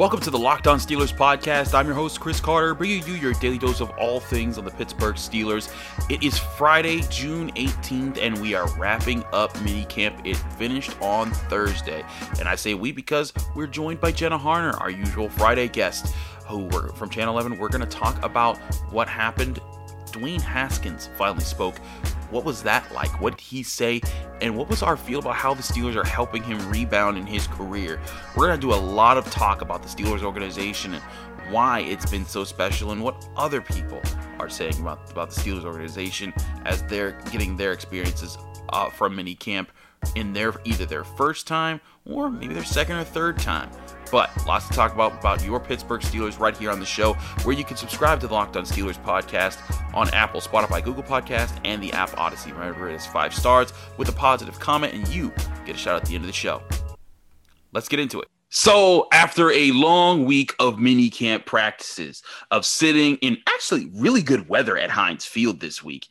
Welcome to the Locked On Steelers podcast. I'm your host, Chris Carter, bringing you your daily dose of all things on the Pittsburgh Steelers. It is Friday, June 18th, and we are wrapping up minicamp. It finished on Thursday. And I say we because we're joined by Jenna Harner, our usual Friday guest, who we're from Channel 11. We're going to talk about what happened. Dwayne Haskins finally spoke what was that like? What did he say? And what was our feel about how the Steelers are helping him rebound in his career? We're going to do a lot of talk about the Steelers organization and why it's been so special and what other people are saying about, about the Steelers organization as they're getting their experiences uh, from mini camp in their either their first time or maybe their second or third time. But lots to talk about about your Pittsburgh Steelers right here on the show, where you can subscribe to the Locked On Steelers podcast on Apple, Spotify, Google Podcast, and the app Odyssey. Remember, it is five stars with a positive comment, and you get a shout out at the end of the show. Let's get into it. So, after a long week of mini camp practices, of sitting in actually really good weather at Heinz Field this week,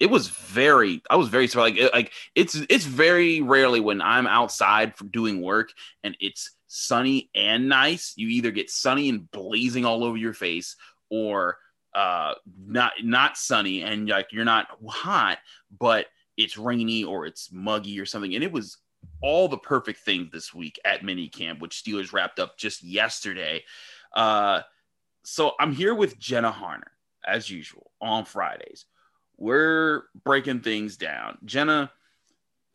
it was very i was very like like it's it's very rarely when i'm outside for doing work and it's sunny and nice you either get sunny and blazing all over your face or uh not not sunny and like you're not hot but it's rainy or it's muggy or something. And it was all the perfect things this week at mini camp which steelers wrapped up just yesterday uh so i'm here with jenna harner as usual on fridays we're breaking things down. Jenna,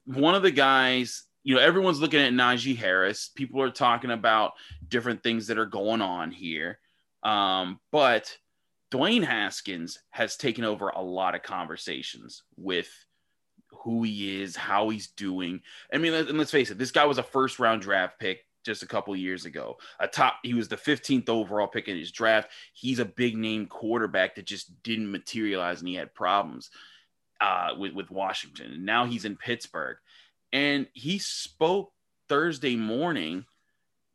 one of the guys, you know, everyone's looking at Najee Harris. People are talking about different things that are going on here. Um, but Dwayne Haskins has taken over a lot of conversations with who he is, how he's doing. I mean, and let's face it, this guy was a first round draft pick just a couple years ago. A top, he was the 15th overall pick in his draft. He's a big name quarterback that just didn't materialize and he had problems uh, with, with Washington. And now he's in Pittsburgh. And he spoke Thursday morning,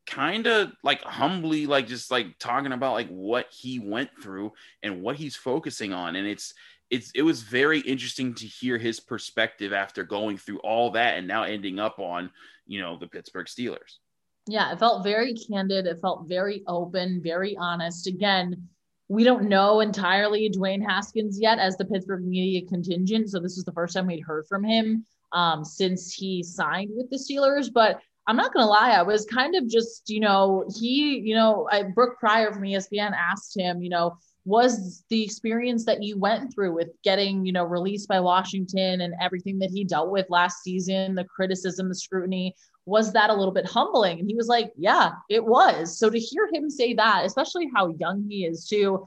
kind of like humbly, like just like talking about like what he went through and what he's focusing on. And it's, it's, it was very interesting to hear his perspective after going through all that and now ending up on, you know, the Pittsburgh Steelers. Yeah, it felt very candid. It felt very open, very honest. Again, we don't know entirely Dwayne Haskins yet as the Pittsburgh media contingent. So this is the first time we'd heard from him um, since he signed with the Steelers. But I'm not to lie, I was kind of just, you know, he, you know, I, Brooke Pryor from ESPN asked him, you know, was the experience that you went through with getting, you know, released by Washington and everything that he dealt with last season, the criticism, the scrutiny, was that a little bit humbling? And he was like, Yeah, it was. So to hear him say that, especially how young he is too,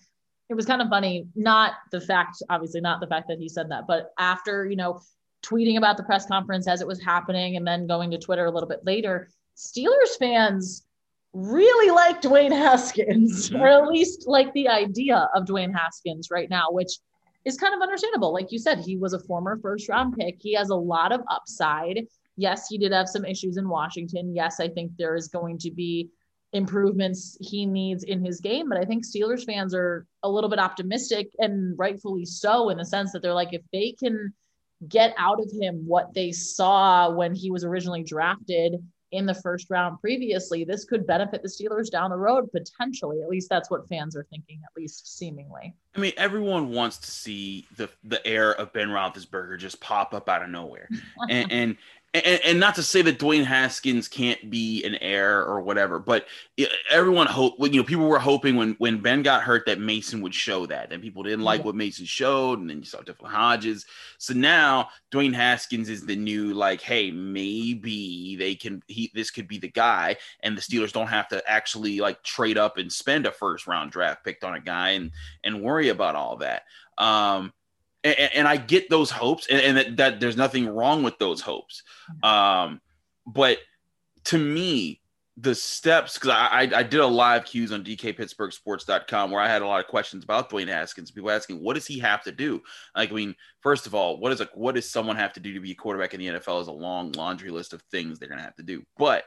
it was kind of funny. Not the fact, obviously, not the fact that he said that, but after, you know, tweeting about the press conference as it was happening and then going to Twitter a little bit later, Steelers fans really like Dwayne Haskins, mm-hmm. or at least like the idea of Dwayne Haskins right now, which is kind of understandable. Like you said, he was a former first round pick. He has a lot of upside yes, he did have some issues in Washington. Yes, I think there is going to be improvements he needs in his game, but I think Steelers fans are a little bit optimistic and rightfully so in the sense that they're like, if they can get out of him what they saw when he was originally drafted in the first round previously, this could benefit the Steelers down the road potentially. At least that's what fans are thinking, at least seemingly. I mean, everyone wants to see the the heir of Ben Roethlisberger just pop up out of nowhere, and, and and, and, not to say that Dwayne Haskins can't be an heir or whatever, but everyone hope you know people were hoping when when Ben got hurt that Mason would show that, Then people didn't like what Mason showed, and then you saw Devlin Hodges. So now Dwayne Haskins is the new like, hey, maybe they can he this could be the guy, and the Steelers don't have to actually like trade up and spend a first round draft pick on a guy and and worry about all that. Um, and, and I get those hopes, and, and that, that, there's nothing wrong with those hopes. Um, but to me, the steps because I, I, I did a live cues on dkpittsburghsports.com where I had a lot of questions about Dwayne Haskins. People asking what does he have to do? Like, I mean, first of all, what is a what does someone have to do to be a quarterback in the NFL? Is a long laundry list of things they're gonna have to do. But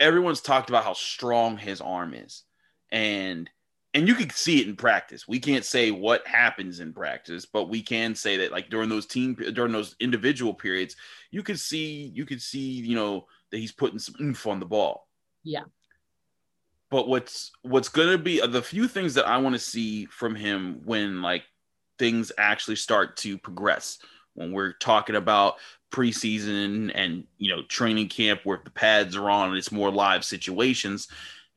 everyone's talked about how strong his arm is, and and you can see it in practice. We can't say what happens in practice, but we can say that like during those team during those individual periods, you could see you could see you know that he's putting some oomph on the ball. Yeah. But what's what's gonna be uh, the few things that I want to see from him when like things actually start to progress when we're talking about preseason and you know training camp where the pads are on and it's more live situations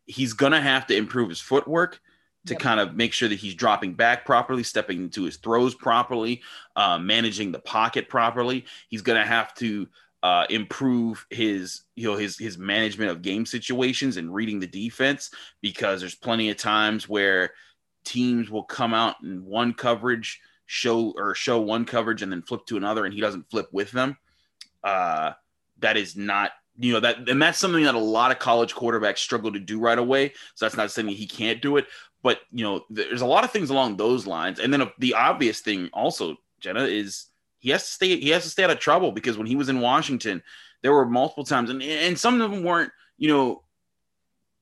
he's gonna have to improve his footwork to yep. kind of make sure that he's dropping back properly, stepping into his throws properly, uh, managing the pocket properly. He's going to have to uh, improve his you know his his management of game situations and reading the defense because there's plenty of times where teams will come out in one coverage show or show one coverage and then flip to another and he doesn't flip with them uh, that is not you know that and that's something that a lot of college quarterbacks struggle to do right away so that's not saying he can't do it but you know there's a lot of things along those lines and then uh, the obvious thing also jenna is he has to stay he has to stay out of trouble because when he was in Washington, there were multiple times and and some of them weren't, you know,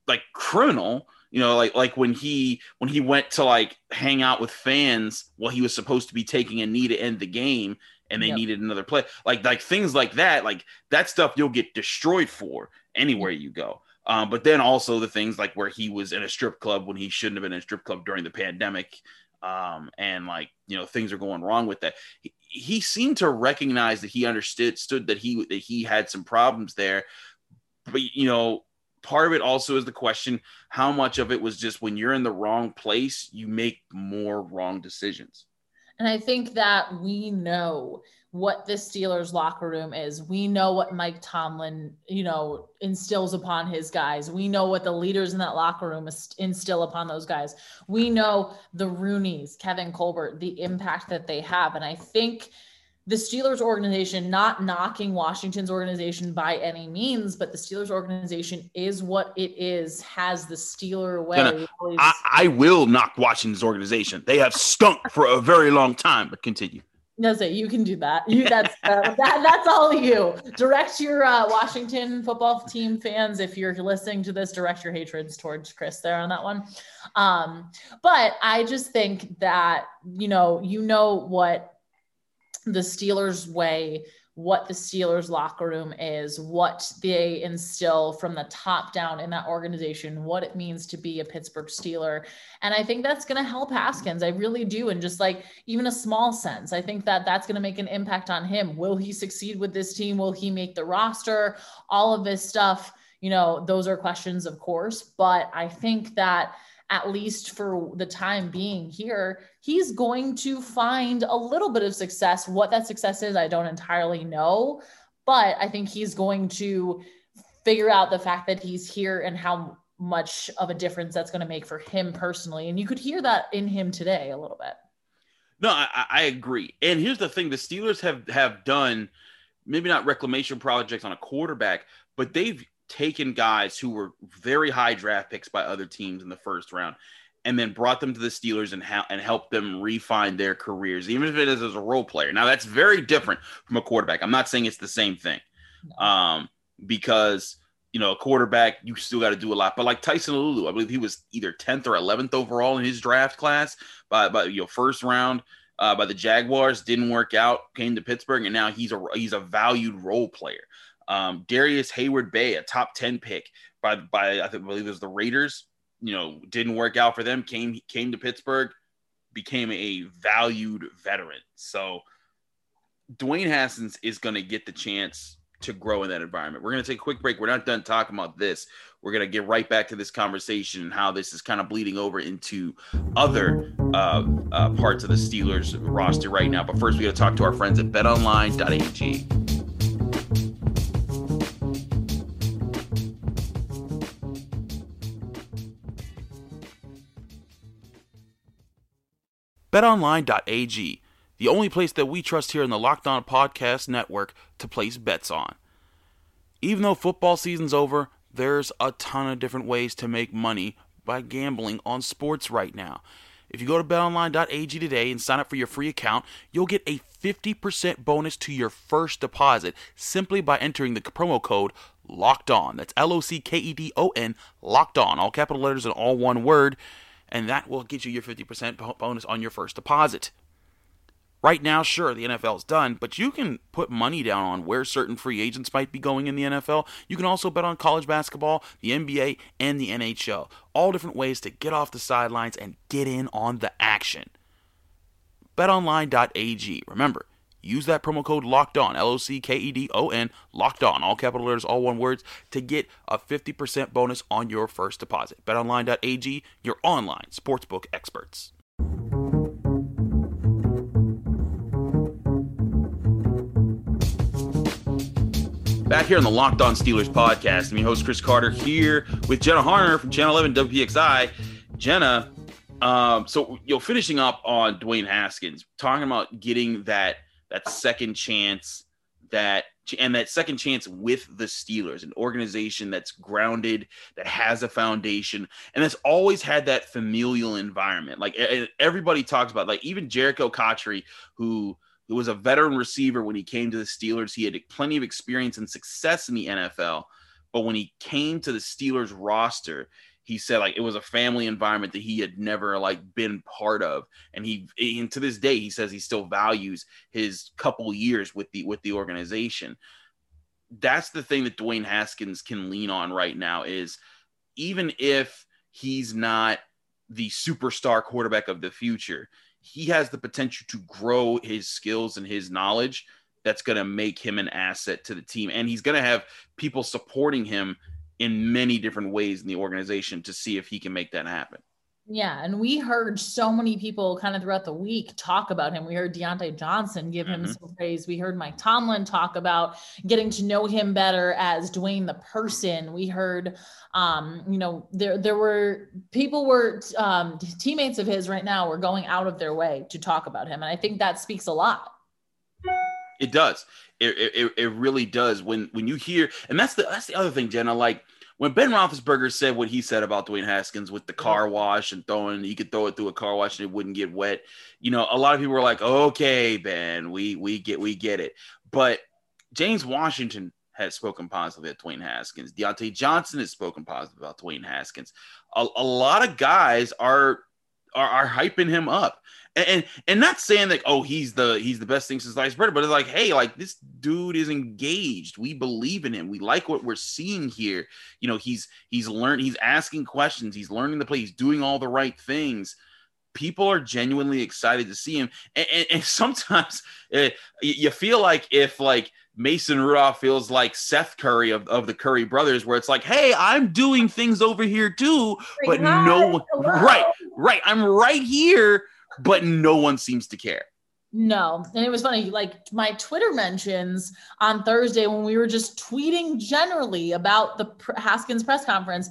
like criminal, you know, like like when he when he went to like hang out with fans while he was supposed to be taking a knee to end the game and they yep. needed another play. Like like things like that, like that stuff you'll get destroyed for anywhere you go. Um, but then also the things like where he was in a strip club when he shouldn't have been in a strip club during the pandemic um, and like you know things are going wrong with that. He, he seemed to recognize that he understood stood that he that he had some problems there, but you know part of it also is the question how much of it was just when you're in the wrong place you make more wrong decisions. And I think that we know what the Steelers locker room is. We know what Mike Tomlin, you know, instills upon his guys. We know what the leaders in that locker room instill upon those guys. We know the Rooneys, Kevin Colbert, the impact that they have. And I think the Steelers organization, not knocking Washington's organization by any means, but the Steelers organization is what it is, has the Steeler way. I, I will knock Washington's organization. They have stunk for a very long time, but continue. No, say you can do that. You that's uh, that, that's all you. Direct your uh, Washington football team fans if you're listening to this. Direct your hatreds towards Chris there on that one. Um, but I just think that you know you know what the Steelers way what the Steelers locker room is, what they instill from the top down in that organization, what it means to be a Pittsburgh Steeler. And I think that's going to help Haskins. I really do. And just like even a small sense, I think that that's going to make an impact on him. Will he succeed with this team? Will he make the roster? All of this stuff, you know, those are questions, of course. But I think that at least for the time being here, he's going to find a little bit of success. What that success is, I don't entirely know, but I think he's going to figure out the fact that he's here and how much of a difference that's going to make for him personally. And you could hear that in him today a little bit. No, I, I agree. And here's the thing: the Steelers have have done maybe not reclamation projects on a quarterback, but they've taken guys who were very high draft picks by other teams in the first round and then brought them to the Steelers and, ha- and helped them refine their careers, even if it is as a role player. Now, that's very different from a quarterback. I'm not saying it's the same thing um, because, you know, a quarterback, you still got to do a lot. But like Tyson Alualu, I believe he was either 10th or 11th overall in his draft class by, by you know, first round. Uh, by the Jaguars didn't work out, came to Pittsburgh, and now he's a he's a valued role player. Um, Darrius Heyward-Bey, a top 10 pick by, by I, think, I believe it was the Raiders, you know, didn't work out for them, came, came to Pittsburgh, became a valued veteran. So Dwayne Haskins is going to get the chance to grow in that environment. We're going to take a quick break. We're not done talking about this. We're going to get right back to this conversation and how this is kind of bleeding over into other uh, uh, parts of the Steelers roster right now. But first, we got to talk to our friends at betonline.ag. BetOnline.ag, the only place that we trust here in the Locked On Podcast Network to place bets on. Even though football season's over, there's a ton of different ways to make money by gambling on sports right now. If you go to betonline.ag today and sign up for your free account, you'll get a 50% bonus to your first deposit simply by entering the promo code locked on. That's L O C K E D O N, locked on, all capital letters and all one word. And that will get you your 50% bonus on your first deposit. Right now, sure, the NFL's done, but you can put money down on where certain free agents might be going in the NFL. You can also bet on college basketball, the NBA, and the NHL. All different ways to get off the sidelines and get in on the action. BetOnline.ag. Remember, use that promo code locked on, L O C K E D O N, locked on, all capital letters, all one words, to get a 50% bonus on your first deposit. BetOnline.ag, your online sportsbook experts. Back here on the Locked On Steelers podcast, I'm your host Chris Carter here with Jenna Harner from Channel 11 WPXI. Jenna, um, so you're finishing up on Dwayne Haskins, talking about getting that that second chance, that and that second chance with the Steelers, an organization that's grounded, that has a foundation, and that's always had that familial environment. Like everybody talks about, like even Jericho Cotchery, who who was a veteran receiver when he came to the Steelers. He had plenty of experience and success in the NFL, but when he came to the Steelers roster, he said like it was a family environment that he had never like been part of. And he and to this day he says he still values his couple years with the with the organization. That's the thing that Dwayne Haskins can lean on right now is even if he's not the superstar quarterback of the future he has the potential to grow his skills and his knowledge that's going to make him an asset to the team. And he's going to have people supporting him in many different ways in the organization to see if he can make that happen yeah, and we heard so many people kind of throughout the week talk about him. We heard Diontae Johnson give him mm-hmm. some praise. We heard Mike Tomlin talk about getting to know him better as Dwayne the person. We heard, um, you know, there there were people were um, teammates of his right now were going out of their way to talk about him, and I think that speaks a lot. It does. It, it, it really does. When when you hear, and that's the that's the other thing, Jenna. Like when Ben Roethlisberger said what he said about Dwayne Haskins with the car wash and throwing, he could throw it through a car wash and it wouldn't get wet. You know, a lot of people were like, "Okay, Ben, we we get we get it." But James Washington has spoken positively at Dwayne Haskins. Diontae Johnson has spoken positive about Dwayne Haskins. A, a lot of guys are, are are hyping him up and, and and not saying that oh he's the he's the best thing since sliced bread, but it's like hey like this dude is engaged. We believe in him. We like what we're seeing here. You know he's he's learned. He's asking questions. He's learning the play. He's doing all the right things. People are genuinely excited to see him, and, and, and sometimes uh, you feel like if like Mason Rudolph feels like Seth Curry of, of the Curry brothers, where it's like, hey, I'm doing things over here too, but no one, right, right, I'm right here, but no one seems to care. No. And it was funny, like my Twitter mentions on Thursday when we were just tweeting generally about the Haskins press conference,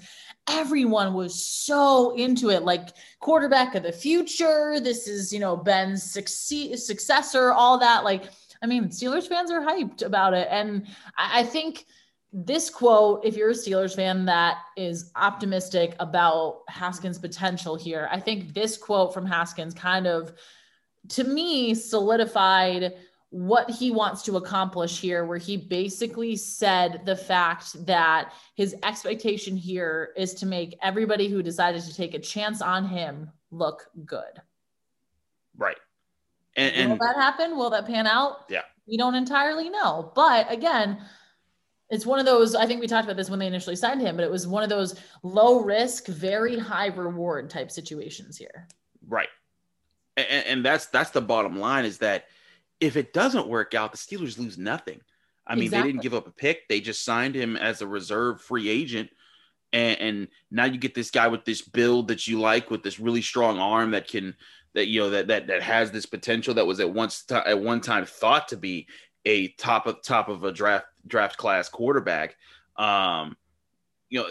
everyone was so into it like quarterback of the future. This is, you know, Ben's succeed, successor, all that. Like, I mean, Steelers fans are hyped about it. And I, I think this quote, if you're a Steelers fan that is optimistic about Haskins' potential here, I think this quote from Haskins kind of, to me, solidified what he wants to accomplish here, where he basically said the fact that his expectation here is to make everybody who decided to take a chance on him look good. Right. And, and will that happen? Will that pan out? Yeah. We don't entirely know. But again, it's one of those i think we talked about this when they initially signed him but it was one of those low risk very high reward type situations here right and, and that's that's the bottom line is that if it doesn't work out the steelers lose nothing i mean exactly. they didn't give up a pick they just signed him as a reserve free agent and, and now you get this guy with this build that you like with this really strong arm that can that you know that that that has this potential that was at once at one time thought to be a top of top of a draft draft class quarterback. Um, you know,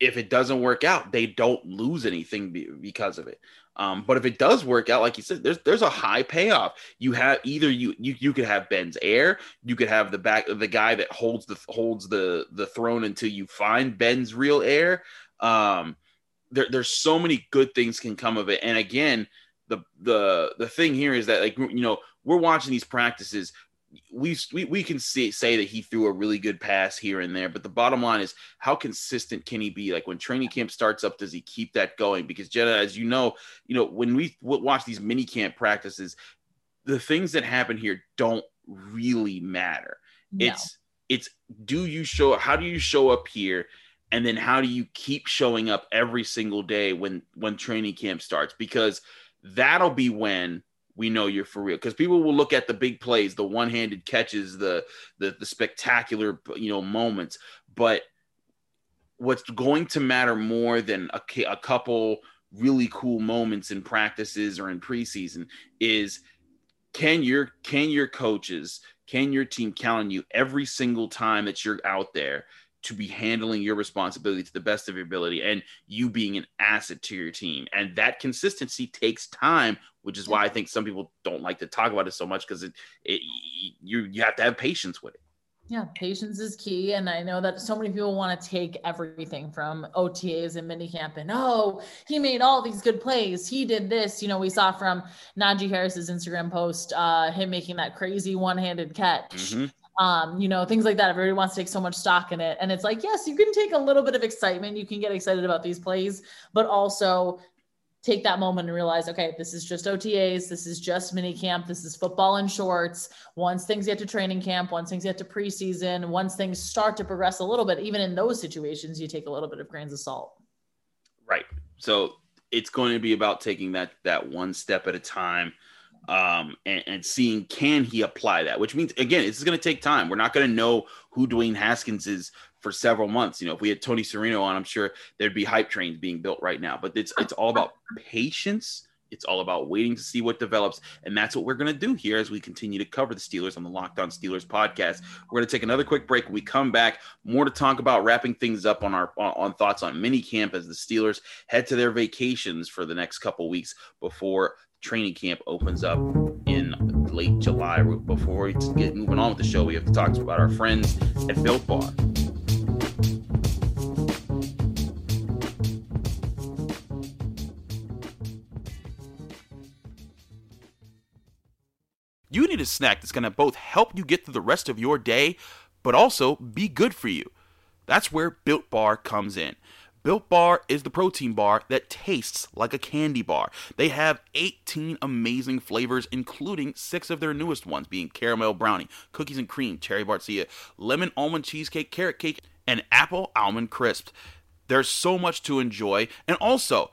if it doesn't work out, they don't lose anything because of it. Um, but if it does work out, like you said, there's there's a high payoff. You have either you you you could have Ben's heir, you could have the back the guy that holds the holds the the throne until you find Ben's real heir. Um, there, there's so many good things can come of it. And again, the the the thing here is that like you know we're watching these practices we, we we can see say that he threw a really good pass here and there, but the bottom line is how consistent can he be? Like when training camp starts up, does he keep that going? Because Jenna, as you know, you know when we watch these mini camp practices, the things that happen here don't really matter. No. It's it's do you show how do you show up here, and then how do you keep showing up every single day when when training camp starts? Because that'll be when we know you're for real because people will look at the big plays the one-handed catches the, the the spectacular you know moments but what's going to matter more than a, a couple really cool moments in practices or in preseason is can your can your coaches can your team count on you every single time that you're out there to be handling your responsibility to the best of your ability and you being an asset to your team. And that consistency takes time, which is why I think some people don't like to talk about it so much because it, it you you have to have patience with it. Yeah, patience is key. And I know that so many people want to take everything from OTAs and minicamp and oh, he made all these good plays. He did this. You know, we saw from Najee Harris's Instagram post, uh, him making that crazy one-handed catch. Mm-hmm um, you know, things like that. Everybody wants to take so much stock in it. And it's like, yes, you can take a little bit of excitement. You can get excited about these plays, but also take that moment and realize, okay, this is just OTAs. This is just mini camp. This is football in shorts. Once things get to training camp, once things get to preseason, once things start to progress a little bit, even in those situations, you take a little bit of grains of salt. Right. So it's going to be about taking that, that one step at a time um, and, and, seeing can he apply that, which means again, it's going to take time. We're not going to know who Dwayne Haskins is for several months. You know, if we had Tony Serino on, I'm sure there'd be hype trains being built right now. But it's it's all about patience. It's all about waiting to see what develops, and that's what we're going to do here as we continue to cover the Steelers on the Locked On Steelers podcast. We're going to take another quick break. When we come back, more to talk about, wrapping things up on our on, on thoughts on mini camp as the Steelers head to their vacations for the next couple weeks before training camp opens up in late July. Before we get moving on with the show, we have to talk about our friends at Built Bar. Need a snack that's going to both help you get through the rest of your day, but also be good for you. That's where Built Bar comes in. Built Bar is the protein bar that tastes like a candy bar. They have 18 amazing flavors, including six of their newest ones, being caramel brownie, cookies and cream, cherry barcia, lemon almond cheesecake, carrot cake, and apple almond crisp. There's so much to enjoy, and also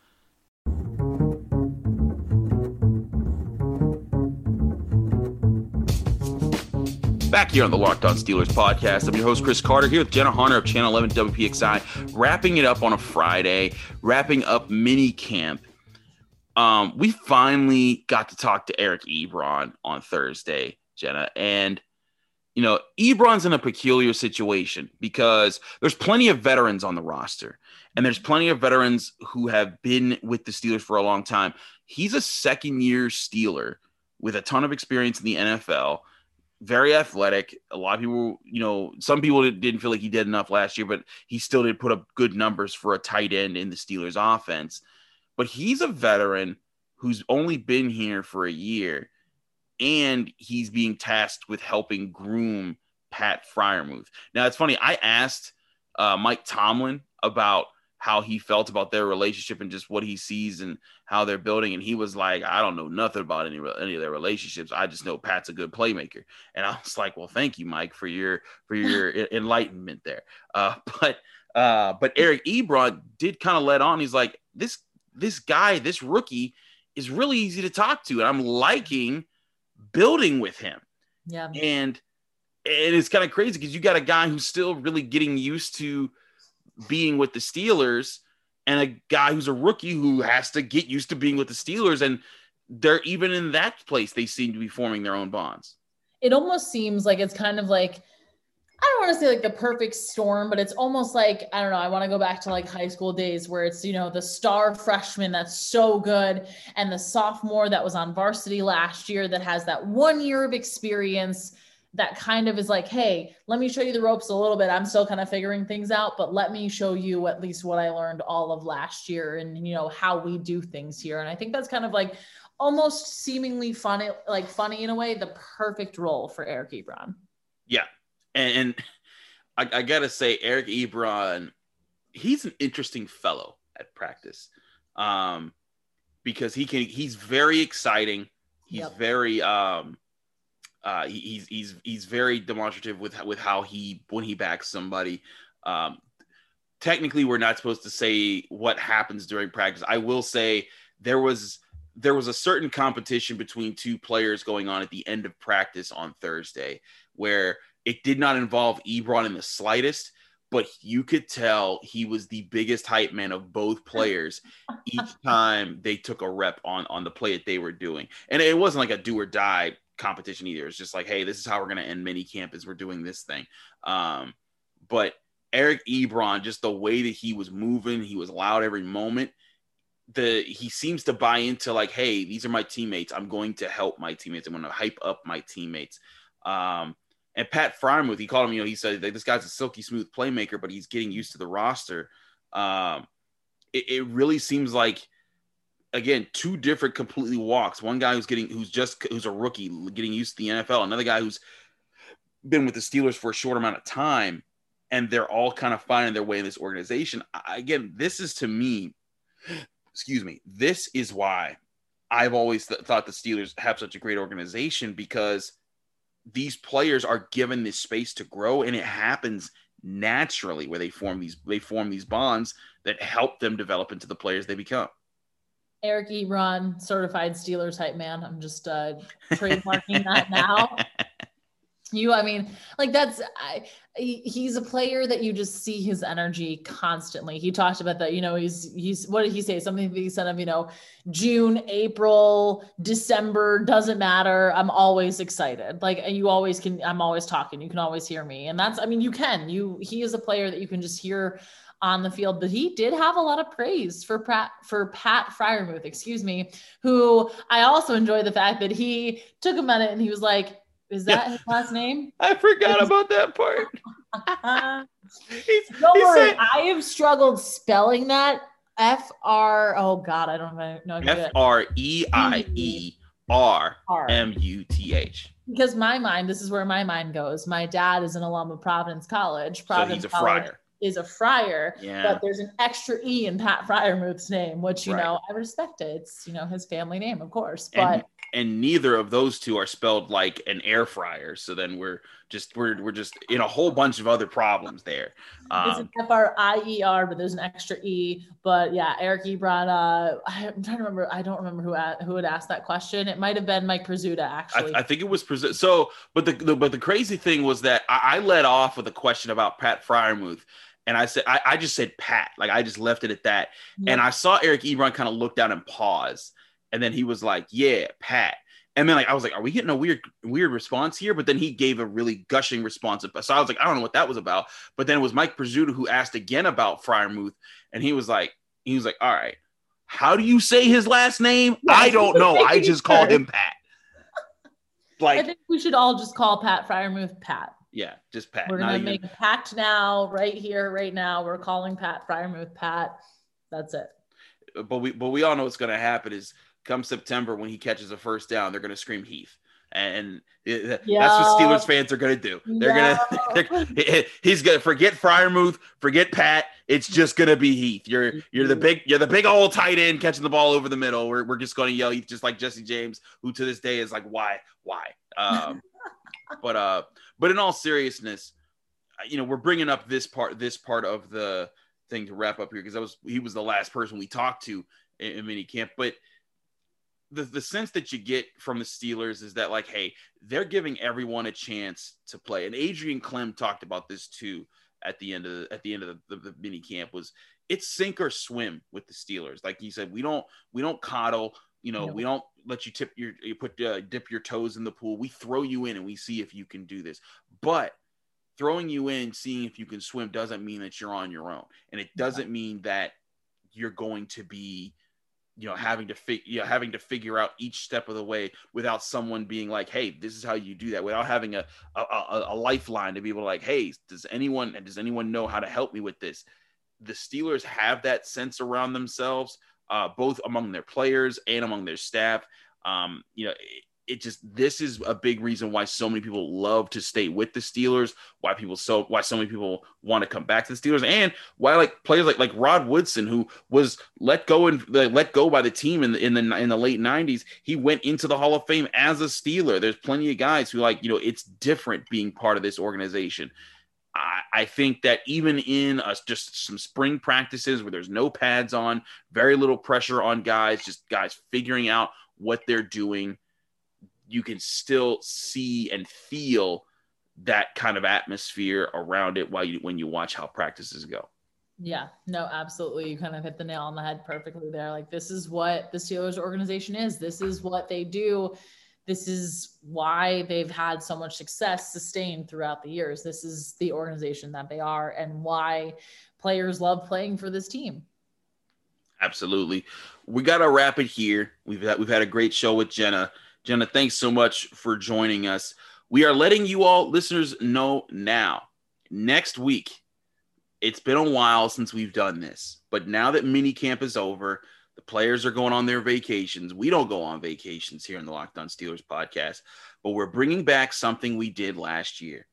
Back here on the Locked On Steelers podcast, I'm your host, Chris Carter, here with Jenna Harner of Channel 11 WPXI, wrapping it up on a Friday, wrapping up mini camp. Um, we finally got to talk to Eric Ebron on Thursday, Jenna, and you know, Ebron's in a peculiar situation because there's plenty of veterans on the roster, and there's plenty of veterans who have been with the Steelers for a long time. He's a second year Steeler with a ton of experience in the NFL very athletic. A lot of people, you know, some people didn't feel like he did enough last year, but he still did put up good numbers for a tight end in the Steelers offense. But he's a veteran who's only been here for a year, and he's being tasked with helping groom Pat Freiermuth. Now, it's funny. I asked uh, Mike Tomlin about – how he felt about their relationship and just what he sees and how they're building. And he was like, I don't know nothing about any any of their relationships. I just know Pat's a good playmaker. And I was like, well, thank you, Mike, for your for your enlightenment there. Uh, but uh, but Eric Ebron did kind of let on. He's like, this this guy, this rookie, is really easy to talk to, and I'm liking building with him. Yeah. And and it's kind of crazy because you got a guy who's still really getting used to being with the Steelers and a guy who's a rookie who has to get used to being with the Steelers and they're even in that place they seem to be forming their own bonds. It almost seems like it's kind of like I don't want to say like the perfect storm, but it's almost like I don't know. I want to go back to like high school days where it's you know the star freshman that's so good and the sophomore that was on varsity last year that has that one year of experience that kind of is like, hey, let me show you the ropes a little bit. I'm still kind of figuring things out, but let me show you at least what I learned all of last year and you know how we do things here. And I think that's kind of like almost seemingly funny, like funny in a way, the perfect role for Eric Ebron. Yeah, and, I, I, gotta say, Eric Ebron, he's an interesting fellow at practice, um, because he can. He's very exciting. He's yep. very um, uh, he, he's he's he's very demonstrative with with how he when he backs somebody. Um, technically, we're not supposed to say what happens during practice. I will say there was there was a certain competition between two players going on at the end of practice on Thursday where it did not involve Ebron in the slightest, but you could tell he was the biggest hype man of both players each time they took a rep on on the play that they were doing. And it wasn't like a do or die competition either. It's just like, hey, this is how we're gonna end mini camp is we're doing this thing. Um, but Eric Ebron, just the way that he was moving, he was loud every moment. The he seems to buy into like, hey, these are my teammates. I'm going to help my teammates. I'm going to hype up my teammates. Um, and Pat Freiermuth, he called him, you know, he said this guy's a silky smooth playmaker, but he's getting used to the roster. Um, it, it really seems like again two different completely walks. One guy who's getting who's just who's a rookie getting used to the NFL. Another guy who's been with the Steelers for a short amount of time, and they're all kind of finding their way in this organization. I, again, this is to me, excuse me, this is why I've always th- thought the Steelers have such a great organization because these players are given this space to grow and it happens naturally where they form these they form these bonds that help them develop into the players they become Eric Ebron, certified Steelers hype man. I'm just uh, trademarking that now. You, I mean, like that's I, he's a player that you just see his energy constantly. He talked about that, you know, he's he's what did he say? Something he said of, you know, June, April, December, doesn't matter. I'm always excited. Like you always can, I'm always talking. You can always hear me. And that's, I mean, you can. You he is a player that you can just hear on the field, but he did have a lot of praise for Pat for Pat Freiermuth, excuse me, who I also enjoy the fact that he took a minute and he was like, is that his last name? I forgot about that part. he's, Don't worry, said, I have struggled spelling that. F R. Oh God, I don't know. F R E I E R M U T H. Because my mind, this is where my mind goes. My dad is an alum of Providence College. Providence so he's a College friar. Is a friar, yeah. but there's an extra e in Pat Freiermuth's name, which you right. know I respect it. It's you know his family name, of course. But and and neither of those two are spelled like an air fryer. So then we're just we're we're just in a whole bunch of other problems there. Um, it's an F R I E R, but there's an extra E. But yeah, Eric Ebron. Uh, I'm trying to remember. I don't remember who who had asked that question. It might have been Mike Prisuta actually. I, I think it was Prisuta. So, but the, the, but the crazy thing was that I, I led off with a question about Pat Freiermuth. And I said, I, I just said Pat, like I just left it at that. Yep. And I saw Eric Ebron kind of look down and pause. And then he was like, "Yeah, Pat." And then like I was like, "Are we getting a weird weird response here?" But then he gave a really gushing response. So I was like, "I don't know what that was about." But then it was Mike Prisuta who asked again about Freiermuth, and he was like, "He was like, all right, how do you say his last name? I don't know. I just called him Pat." Like, I think we should all just call Pat Freiermuth Pat. Yeah, just Pat. We're gonna even... make a pact now, right here, right now. We're calling Pat Freiermuth Pat. That's it. But we but we all know what's gonna happen is come September when he catches a first down, they're going to scream Heath. And it, that's what Steelers fans are going to do. They're going to eh, he's going to forget Freiermuth, forget Pat. It's just going to be Heath. You're you're the mm-hmm. big you're the big old tight end catching the ball over the middle. We're, we're just going to yell Heath just like Jesse James, who to this day is like why why. Um, but uh, but in all seriousness, you know, we're bringing up this part this part of the thing to wrap up here because that was he was the last person we talked to in, in mini camp, but the, the sense that you get from the Steelers is that like, hey, they're giving everyone a chance to play. And Adrian Klemm talked about this too at the end of the, at the end of the, the, the mini camp was it's sink or swim with the Steelers. Like he said, we don't we don't coddle. You know, no. we don't let you tip your you put uh, dip your toes in the pool. We throw you in and we see if you can do this. But throwing you in, seeing if you can swim doesn't mean that you're on your own, and it doesn't mean that you're going to be you know having to fig- you know, having to figure out each step of the way without someone being like hey this is how you do that without having a a, a, a lifeline to be able to like hey does anyone does anyone know how to help me with this the steelers have that sense around themselves uh, both among their players and among their staff um, you know it just this is a big reason why so many people love to stay with the Steelers, why people so why so many people want to come back to the Steelers, and why like players like like Rod Woodson, who was let go and let go by the team in the in the in the late '90s, he went into the Hall of Fame as a Steeler. There's plenty of guys who like you know it's different being part of this organization. I, think that even in us just some spring practices where there's no pads on, very little pressure on guys, just guys figuring out what they're doing you can still see and feel that kind of atmosphere around it while you when you watch how practices go. Yeah, no, absolutely. You kind of hit the nail on the head perfectly there. Like this is what the Steelers organization is. This is what they do. This is why they've had so much success sustained throughout the years. This is the organization that they are and why players love playing for this team. Absolutely. We got to wrap it here. We've had, we've had a great show with Jenna. Jenna, thanks so much for joining us. We are letting you all listeners know now. Next week, it's been a while since we've done this, but now that mini camp is over, players are going on their vacations. We don't go on vacations here in the Locked On Steelers podcast, but we're bringing back something we did last year.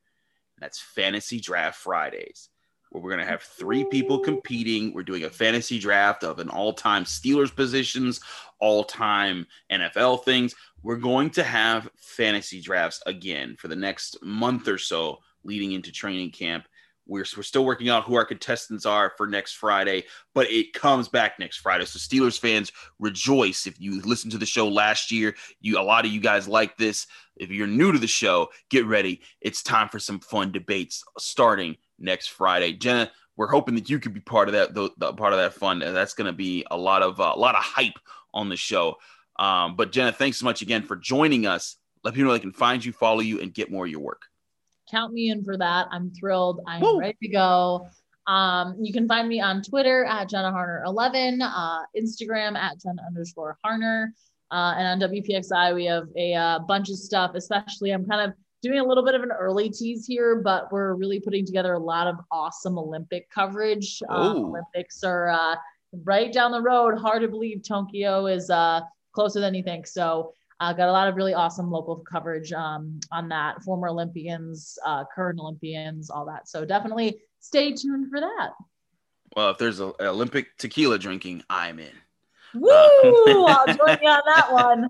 That's Fantasy Draft Fridays where we're going to have three people competing. We're doing a fantasy draft of an all time Steelers positions, all time NFL things. We're going to have fantasy drafts again for the next month or so leading into training camp. We're, we're still working out who our contestants are for next Friday, but it comes back next Friday. So Steelers fans rejoice. If you listened to the show last year, you a lot of you guys like this. If you're new to the show, get ready. It's time for some fun debates starting next Friday. Jenna, we're hoping that you could be part of that, the, the part of that fun. That's going to be a lot of uh, a lot of hype on the show. Um, but Jenna, thanks so much again for joining us. Let people know they can find you, follow you, and get more of your work. Count me in for that. I'm thrilled. I'm Woo! ready to go. Um, you can find me on Twitter at Jenna Harner 11, uh, Instagram at Jenna underscore Harner. Uh, and on WPXI, we have a uh, bunch of stuff, especially I'm kind of doing a little bit of an early tease here, but we're really putting together a lot of awesome Olympic coverage. Uh, Olympics are uh, right down the road. Hard to believe Tokyo is uh, closer than you think. So uh, got a lot of really awesome local coverage um, on that. Former Olympians, uh, current Olympians, all that. So definitely stay tuned for that. Well, if there's an Olympic tequila drinking, I'm in. Woo! Uh, I'll join you on that one.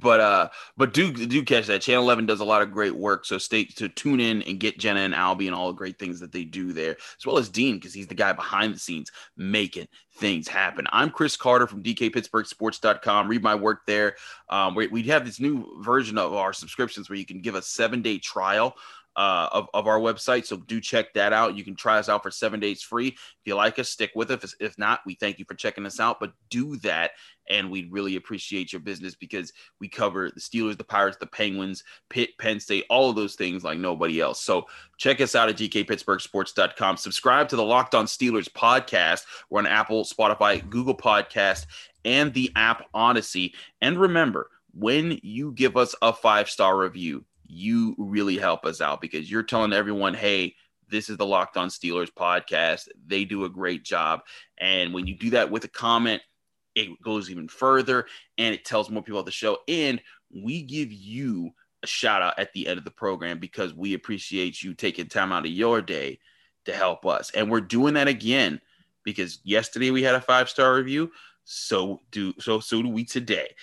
but uh, but do do catch that. Channel Eleven does a lot of great work, so stay to tune in and get Jenna and Albie and all the great things that they do there, as well as Dean because he's the guy behind the scenes making things happen. I'm Chris Carter from DKPittsburghSports.com. Read my work there. Um, we, we have this new version of our subscriptions where you can give a seven day trial uh, of, of our website. So do check that out. You can try us out for seven days free. If you like us, stick with us. If not, we thank you for checking us out. But do that, and we'd really appreciate your business because we cover the Steelers, the Pirates, the Penguins, Pitt, Penn State, all of those things like nobody else. So check us out at dkpittsburghsports.com. Subscribe to the Locked On Steelers podcast. We're on Apple, Spotify, Google Podcast, and the app Odyssey. And remember, when you give us a five star review, you really help us out because you're telling everyone, hey, this is the Locked On Steelers podcast. They do a great job. And when you do that with a comment, it goes even further and it tells more people about the show. And we give you a shout out at the end of the program because we appreciate you taking time out of your day to help us. And we're doing that again because yesterday we had a five star review. So do so so do we today.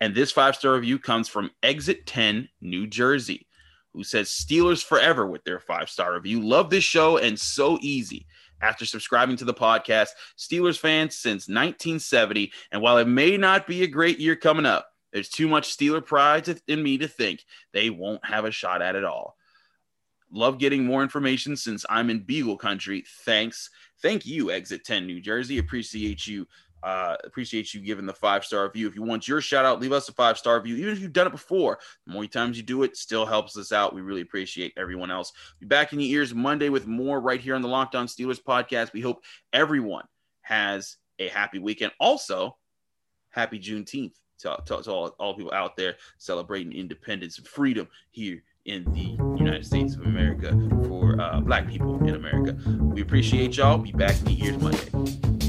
And this five star review comes from Exit 10, New Jersey, who says Steelers forever with their five star review. Love this show and so easy. after subscribing to the podcast. Steelers fans since 1970. And while it may not be a great year coming up, there's too much Steeler pride to, in me to think they won't have a shot at it all. Love getting more information since I'm in Beagle country. Thanks. Thank you, Exit 10 New Jersey. Appreciate you uh, appreciate you giving the five star review. If you want your shout out, leave us a five star review. Even if you've done it before, the more times you do it, still helps us out. We really appreciate everyone else. Be back in your ears Monday with more right here on the Locked On Steelers podcast. We hope everyone has a happy weekend. Also, happy Juneteenth to, to, to all, all people out there celebrating independence and freedom here in the United States of America for uh, Black people in America. We appreciate y'all. Be back in your ears Monday.